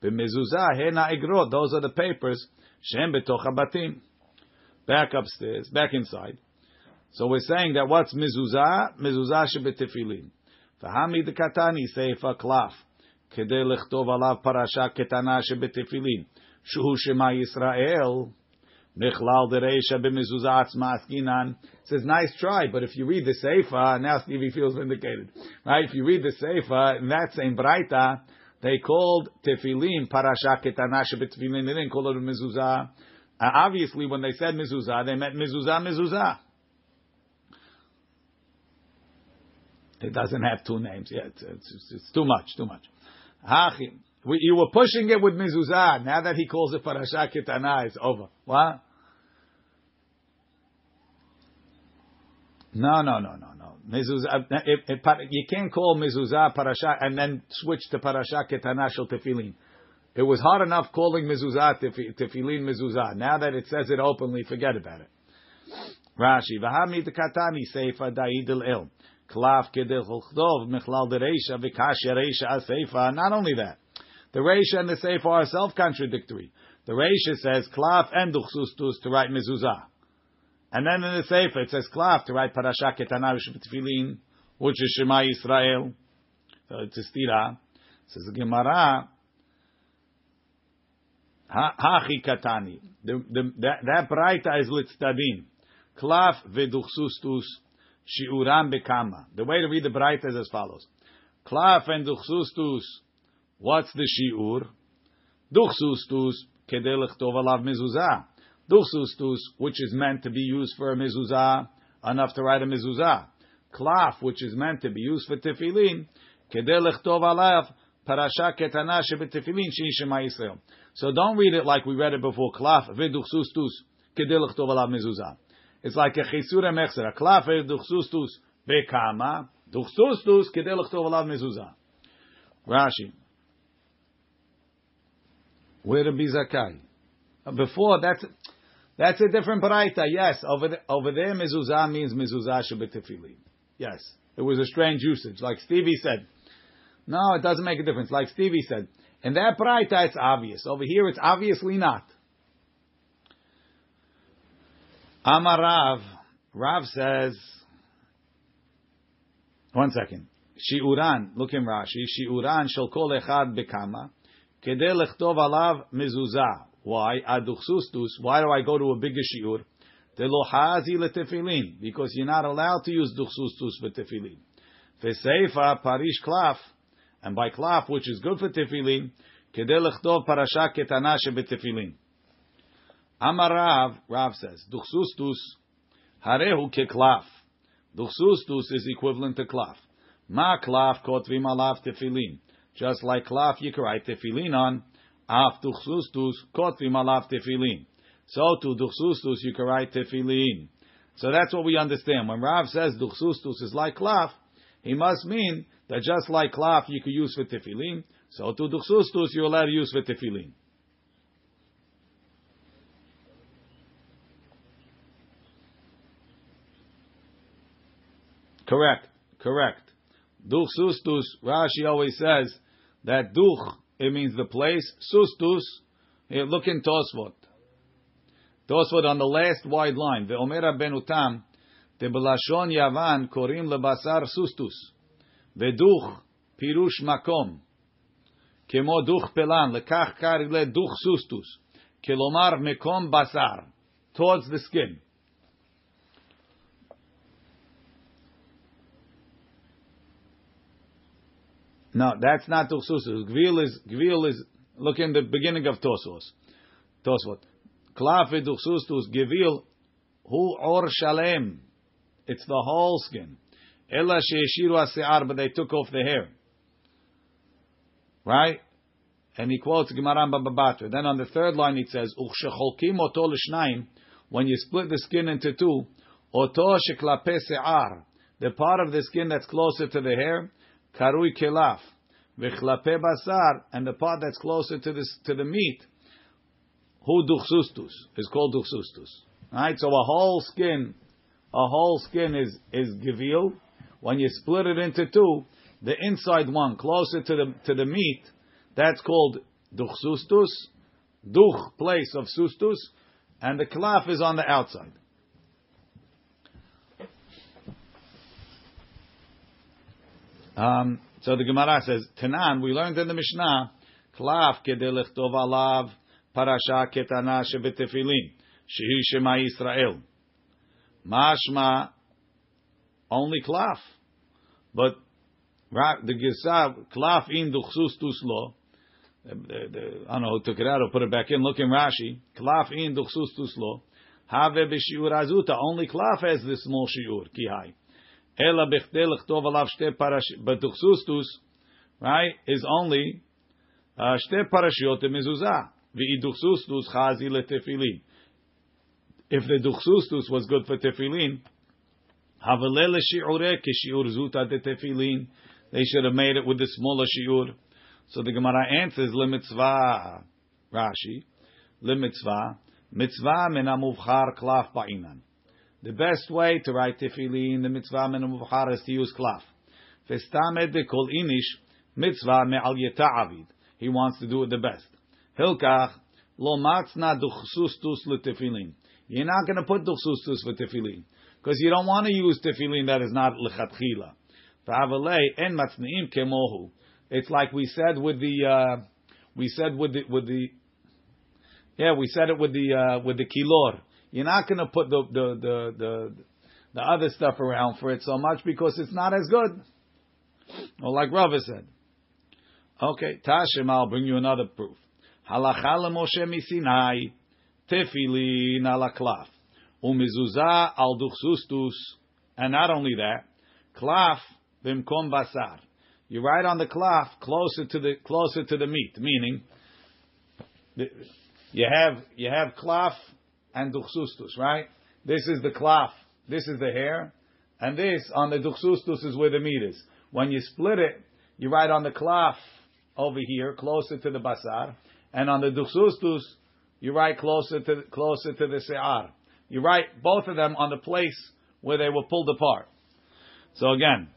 במזוזה הן האגרות, those are the papers, שהם בתוך הבתים. back upstairs, back inside. So we're saying that what's mezuzah? Mezuzah shebetefilin. V'hami dekatani seifa klaf. כדי לכתוב עליו פרשה קטנה שבתפילין, שהוא שמע ישראל, נכלל דרישה במזוזה עצמה עסקינן. says, nice try, but if you read the Seifa, now Stevie feels vindicated. Right? If you read the Seifa, in that same Braita, they called tefillin parasha ketana shebetefilin. They didn't call it a mezuzah. Uh, obviously, when they said mezuzah, they meant mezuzah, mezuzah. It doesn't have two names. Yeah, it's, it's, it's too much, too much. We, you were pushing it with mezuzah. Now that he calls it parasha ketana, it's over. What? No, no, no, no, no. Mezuzah, if, if, you can't call mezuzah parasha and then switch to parasha ketana shel tefillin. It was hard enough calling mezuzah tefillin mezuzah. Now that it says it openly, forget about it. Rashi, v'hami dekatani seifa da'idil el. Klaf kedel chochdov mechlal dereisha v'kashya reisha aseifa. Not only that, the reisha and the seifa are self-contradictory. The reisha says klaf and duchsustus to write mezuzah. And then in the seifa it says klaf to write parasha ketana tefillin, which is Shema Yisrael. So it's a stira. Says the Gemara, Hachi katani. That, braita is litstadin. Klaf veduchsustus shiuram bekama. The way to read the braita is as follows. Klaf and duchsustus. What's the shiur? Duchsustus kedelech tov alav mezuzah. Duchsustus, which is meant to be used for a mezuzah, enough to write a mezuzah. Klaf, which is meant to be used for tefillin, kedelech tov alav parasha ketana shebetefillin sheishema Yisrael. So don't read it like we read it before. Klaf v'duchsustus kedelach tov alav mezuzah. It's like a chisura mechzer. Klaf v'duchsustus bekama duchsustus kedelach tov alav mezuzah. Rashi. Where to be zakai? Before that's that's a different baraita. Yes, over the, over there mezuzah means mezuzah shebetefillin. Yes, it was a strange usage, like Stevie said. No, it doesn't make a difference. Like Stevie said, in that Braita, it's obvious. Over here, it's obviously not. Amar Rav, Rav says, one second. Shiuran, look in Rashi. Shiuran shall call echad bekama, kede lechtov alav mezuzah. Why? Aduchsustus. Why do I go to a bigger shiur? Delo hazi letefilin. Because you're not allowed to use duchsustus for tefillin. Veseifa parish klaf. And by klaf, which is good for tefillin, kedei lechtov parasha ketana shebetefillin. Amar Rav, Rav says, duchsustus harehu keklaf. Duchsustus is equivalent to klaf. Ma klaf kotvim alav tefillin. Just like klaf, you can write tefillin on. Af duchsustus kotvim alav tefillin. So to duchsustus, you can write tefillin. So that's what we understand. When Rav says duchsustus is like klaf, he must mean that just like klaf you could use for tefillin, so to duchsustus you're allowed to use for tefillin. Correct, correct. Duch sustus, Rashi always says that duch, it means the place, sustus, Here, look in Tosfot. Tosfot on the last wide line. Ve'omer Rabbeinu Tam, Tebelashon Yavan korim lebasar sustus. Pirush makom. Kemo duch pelan, lekach kar le duch sustus. Kelomar mekom basar. Towards the skin. No, that's not Duchsustus. Gvil is, Gvil is, look in the beginning of Tosos. Tosfot. Klafe Duchsustus, Gvil, Hu Or Shalem. It's the whole skin. But they took off the hair. Right? And he quotes Gemaram Bababatra. Then on the third line it says, Uchshecholkim oto l'shnaim, when you split the skin into two, oto sheklape se'ar, the part of the skin that's closer to the hair, karui kelaf, v'chlape basar, and the part that's closer to the, to the meat, hu duchsustus, is called duchsustus. Right? So a whole skin, a whole skin is, is givil. When you split it into two, the inside one closer to the, to the meat, that's called duchsustus, duch, place of sustus, and the klaf is on the outside. Um, so the Gemara says, Tanan, we learned in the Mishnah, Klaf kedeh tov alav parasha ketana shebetefilin, shehi shema Yisrael. Mashma, only Klaf. But the Gesa, Klaf in duchsus tuslo, I don't know who took it out or put it back in. Look in Rashi. Klaf in duchsus tuslo. Have b'shiur azuta. Only klaf has this small shiur. Kihai. Ela b'chdei l'chtov alav shte parash. But duchsustus, right, is only uh, shte parashiot mezuzah. V'i duchsustus chazi letefilin. If the duchsustus was good for tefillin, havelele shi'ure kishiur zuta de tefillin. They should have made it with the smaller shiur. So the Gemara answers lemitzvah. Rashi, lemitzvah mitzvah min amuvchar klaf ba'inan. The best way to write tefillin, the mitzvah min amuvchar is to use klaf. Festamed kol inish mitzvah me'al avid. He wants to do it the best. Hilkach lo matzna duchsustus letefillin. You're not going to put duchsustus for tefillin because you don't want to use tefillin that is not lechatchila. En matzniim kemohu. It's like we said with the uh, we said with the with the yeah we said it with the uh, with the kilor. You're not going to put the the, the the the other stuff around for it so much because it's not as good. Or like Rava said. Okay, Tashem, I'll bring you another proof. Halacha Moshe misinai tefillin ala klaf umizuzah al duchsustus, and not only that, klaf bimkom basar you write on the cloth closer to the closer to the meat, meaning you have you have cloth and duchsustus, right? This is the cloth, this is the hair, and this on the duchsustus is where the meat is. When you split it, you write on the cloth over here, closer to the basar, and on the duchsustus, you write closer to closer to the se'ar. You write both of them on the place where they were pulled apart. So again,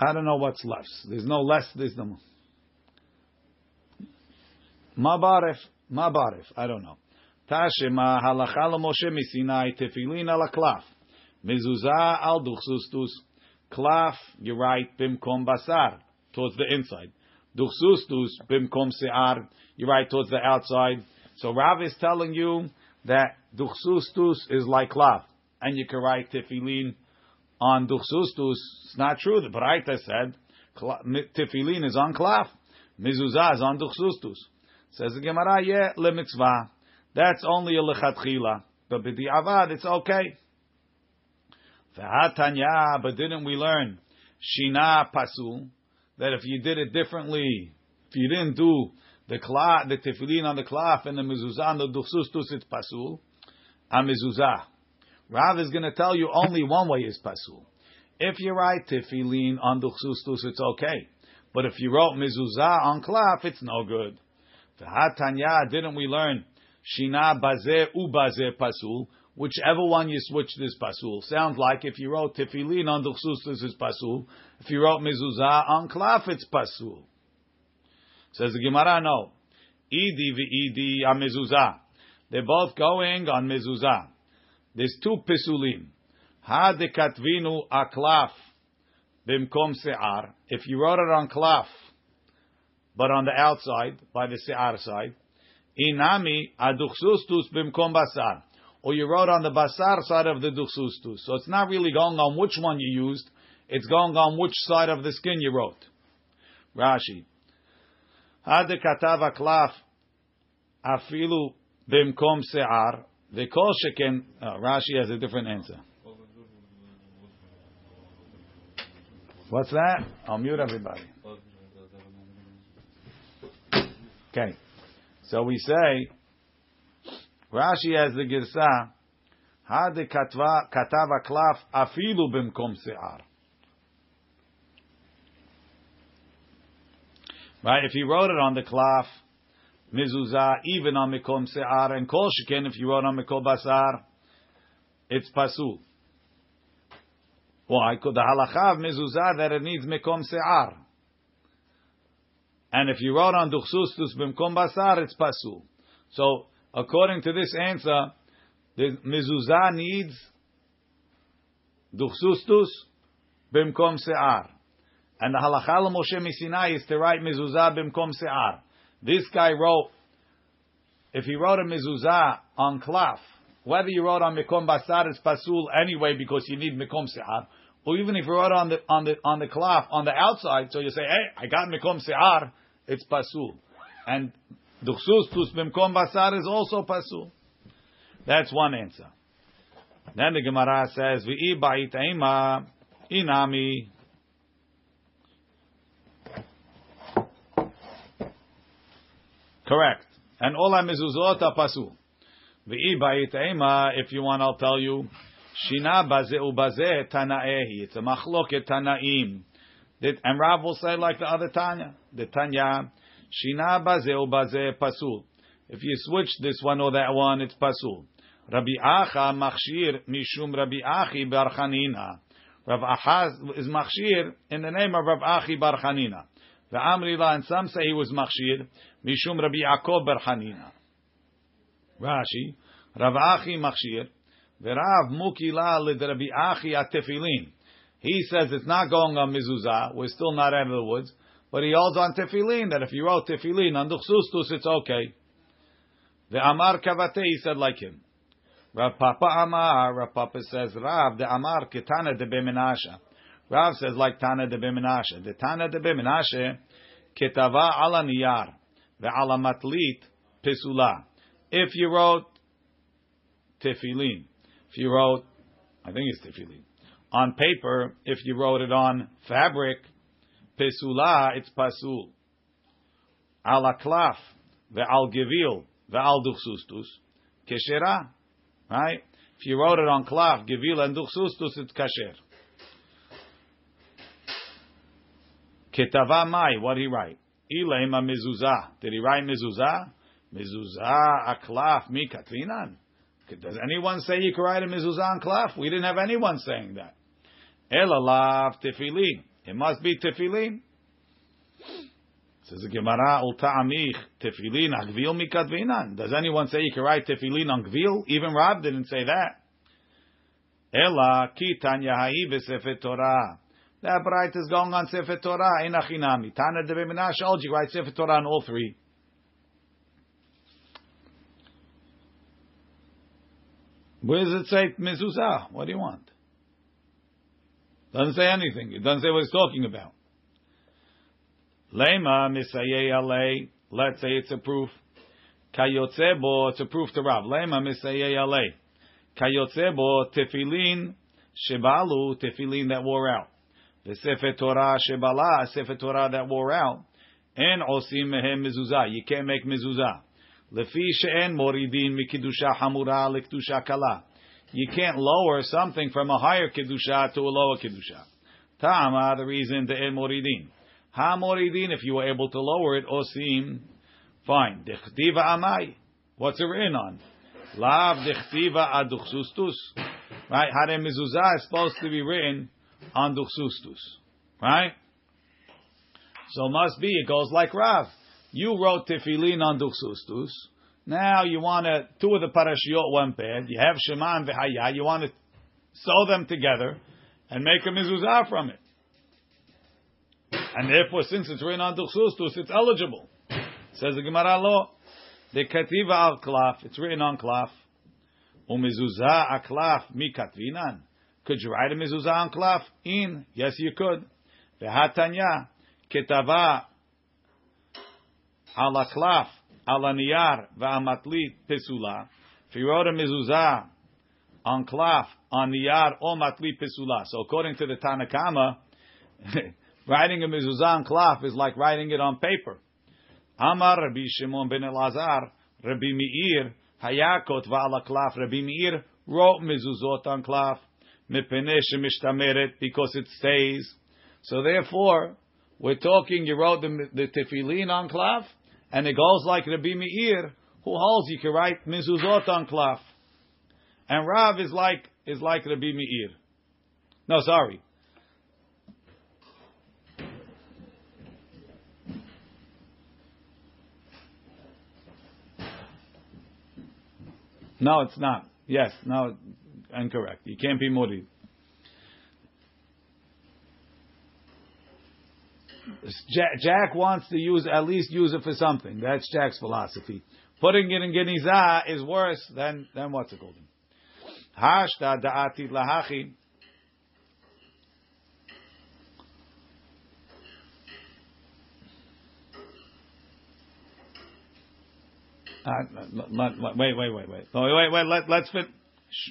I don't know what's less. There's no less. There's no. Mabaref, mabaref. I don't know. Tashema halacha Moshe misinai tefillin ala klaf. Mezuzah al duchsustus. Klaf, you write bimkom basar, towards the inside. Duchsustus bimkom se'ar, you write towards the outside. So Rav is telling you that duchsustus is like klaf. And you can write tefillin on duchsustus. It's not true. The Baraita said tefillin is on klaf, mizuzah is on duchsustus. Says the Gemara, yeah, lemitzvah. That's only a lechatchila, but b'di'avad it's okay. V'hatanya, but didn't we learn shina pasul that if you did it differently, if you didn't do the klaf, the tefillin on the klaf and the mezuzah on the duchsustus, it's pasul. A mezuzah. Rav is going to tell you only one way is pasul. If you write tefillin on duchsustus, it's okay. But if you wrote mezuzah on klaf, it's no good. V'hatanya, didn't we learn shina bazeh ubazeh pasul? Whichever one you switch this pasul. Sounds like if you wrote tefillin on duchsustus, it's pasul. If you wrote mezuzah on klaf, it's pasul. Says the Gemara, no. V'idi a mezuzah. They're both going on mezuzah. There's two pisulim. Ha katvinu aklaf bimkom se'ar. If you wrote it on klaf, but on the outside, by the se'ar side, inami aduchsustus bimkom basar. Or you wrote on the basar side of the duchsustus. So it's not really going on which one you used, it's going on which side of the skin you wrote. Rashi. Aklaf afilu bimkom se'ar. The kol sheken, uh, Rashi has a different answer. What's that? I'll mute everybody. Okay. So we say, Rashi has the girsa, had katava klaf afilu bimkom se'ar. Right? If he wrote it on the klaf, mizuzah, even on mikom se'ar, and kol sheken, if you wrote on mikol basar, it's pasul. Why? Because the halacha of mezuzah that it needs mikom se'ar. And if you wrote on duchsustus bimkom basar, it's pasul. So, according to this answer, the mezuzah needs duchsustus bimkom se'ar. And the halacha Moshe Misinai is to write mezuzah bimkom se'ar. This guy wrote, if he wrote a mezuzah on klaf, whether you wrote on mikom basar, it's pasul anyway because you need mikom se'ar, or even if you wrote on the on the on the klaf on the outside, so you say, hey, I got mikom se'ar, it's pasul, and duchsus tus mikom basar is also pasul. That's one answer. Then the Gemara says, "V'i ba'it inami." Correct. And all mezuzot ba'it if you want, I'll tell you. Shina baze ubaze tanaehi. It's a machloket tanaim. And Rav will say like the other Tanya. The Tanya, Shina baze ubaze pasul. If you switch this one or that one, it's pasul. Rabbi Acha machshir mishum Rabbi Achi bar Chanina. Rav Acha is machshir in the name of Rav Achi bar Chanina. And some say he was machshir mishum Rabbi Yaakov bar. Rashi, Rav Achi machshir Verav mukila Rabbi achi tefillin. He says it's not going on mezuzah. We're still not out of the woods. But he holds on tefillin, that if you wrote tefillin on duchsustus, it's okay. The Amar Kavate, he said like him. Rav Papa Amar, Rav Papa says, Rav, the Amar Ketana de Bemenasha. Rav says like Tana de Bemenasha. The Tana de Bemenasha, Ketava ala niyar, the ala matlit, pisula. If you wrote tefillin, if you wrote, I think it's tefillin, on paper, if you wrote it on fabric, pesula, it's pasul. Al aklaf, ve'al gevil, ve'al duchsustus, keshera, right? If you wrote it on klaf, gevil, and duchsustus, it's kasher. Ketava mai, what did he write? Ilema mezuzah. Did he write mezuzah? Mezuzah aklaf mi katrinan. Does anyone say you can write a mezuzah on klaf? We didn't have anyone saying that. Elalav tefillin. It must be tefillin. Says the Gemara, ulta'amich tefillin agvil mikadvinan. Does anyone say you can write tefillin on gvil? Even Rab didn't say that. Ela ki tanya ha'i Torah. That bright is going on Sefer Torah. Inachinami. Tana de Beminash. You write Sefer Torah on all three. Where does it say mezuzah? What do you want? Doesn't say anything. It doesn't say what it's talking about. Lema misaye ale. Let's say it's a proof. Kayotzebo, it's a proof to Rav. Lema misaye ale. Kayotzebo tefillin shebalu, tefillin that wore out. The Sefer Torah shebala, Sefer Torah that wore out. And osim mehem mezuzah. You can't make mezuzah. Lefi she'en moridin mikidusha hamura lekdusha kala. You can't lower something from a higher kedusha to a lower kedusha. Ta'ama, the reason the en moridin. Ha moridin, if you were able to lower it, osim, fine. Dechtiva amai. What's it written on? Lav dechtiva aduchsustus. Right? Hare mezuzah is supposed to be written on duchsustus. Right? So must be, it goes like Rav. You wrote tefillin on duchsustus. Now you want to two of the parashiot one pad. You have Shema and V'haya. You want to sew them together and make a mezuzah from it. And therefore, since it's written on duchsustus, it's eligible. Says the Gemara law. The kativa al klaf. It's written on klaf. Umezuzah aklaf mi katvinan. Could you write a mezuzah on klaf? In yes, you could. V'hatanya ketava ala klaf ala niyar pesula. If you wrote a mezuzah on klaf on niyar or matlit pesula. So according to the Tanakama, writing a mezuzah on klaf is like writing it on paper. Amar Rabbi Shimon ben Elazar, Rabbi Meir, Hayakot va'ala klaf. Rabbi Meir wrote mezuzot on klaf, because it stays. So therefore, we're talking, you wrote the, the tefillin on klaf, and it goes like Rabbi Meir, who holds you can write mezuzot on klaf. And Rav is like, is like Rabbi Meir. No, sorry. No, it's not. Yes, no, incorrect. You can't be murid. Jack, Jack, wants to use at least use it for something. That's Jack's philosophy. Putting it in genizah is worse than than what's it called? Hashta da'ati lahachi. Uh, wait, wait, wait, wait, wait, wait. Let, let's fin-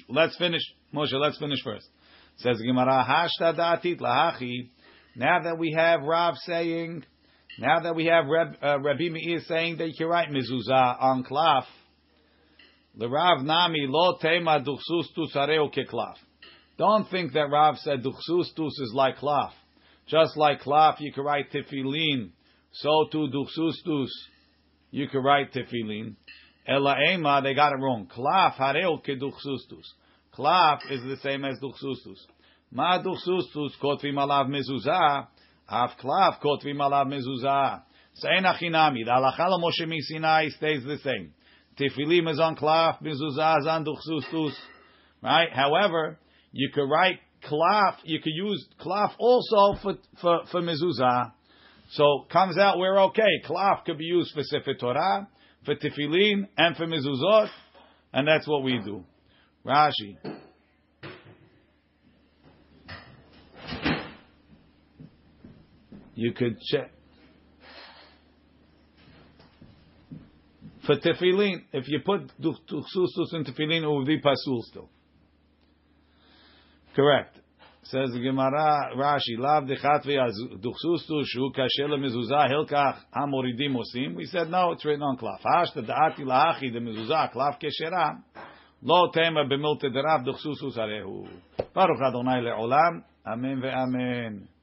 let's finish, Moshe. Let's finish first. Says Gemara, Hashta da'atit lahachi. Now that we have Rav saying, now that we have Reb, uh, Rabbi Meir saying that you can write mezuzah on klaf, the Rav Nami lo tema duchsustus areu keklaf. Don't think that Rav said duchsustus is like klaf. Just like klaf, you can write tefillin. So too duchsustus, you can write tefillin. Ela ema, they got it wrong. Klaf hareu keduchsustus. Klaf is the same as duchsustus. Ma duchsustus kotvim alav mezuzah. Af klaf kotvim alav mezuzah. Sein achinami. The halacha Moshe Sinai stays the same. Tefilim is on klaf, mezuzah is on duchsustus. Right? However, you could write klaf, you could use klaf also for, for, for mezuzah. So comes out we're okay. Klaf could be used for Sefer Torah, for tefillin, and for mezuzot, and that's what we do. Rashi. You could check. For tefillin, if you put duchsustus in tefillin, it will be pasul still. Correct. Says the Gemara, Rashi, lav dechatvi duchsustus shu kasher lemezuzah hilkach hamoridim osim. We said no, it's written on klaf. Hashta da'ati lahachi de mezuzah klaf keshera. Lo tema b'milte derav duchsustus arehu. Baruch Adonai le'olam. Amen ve'amen.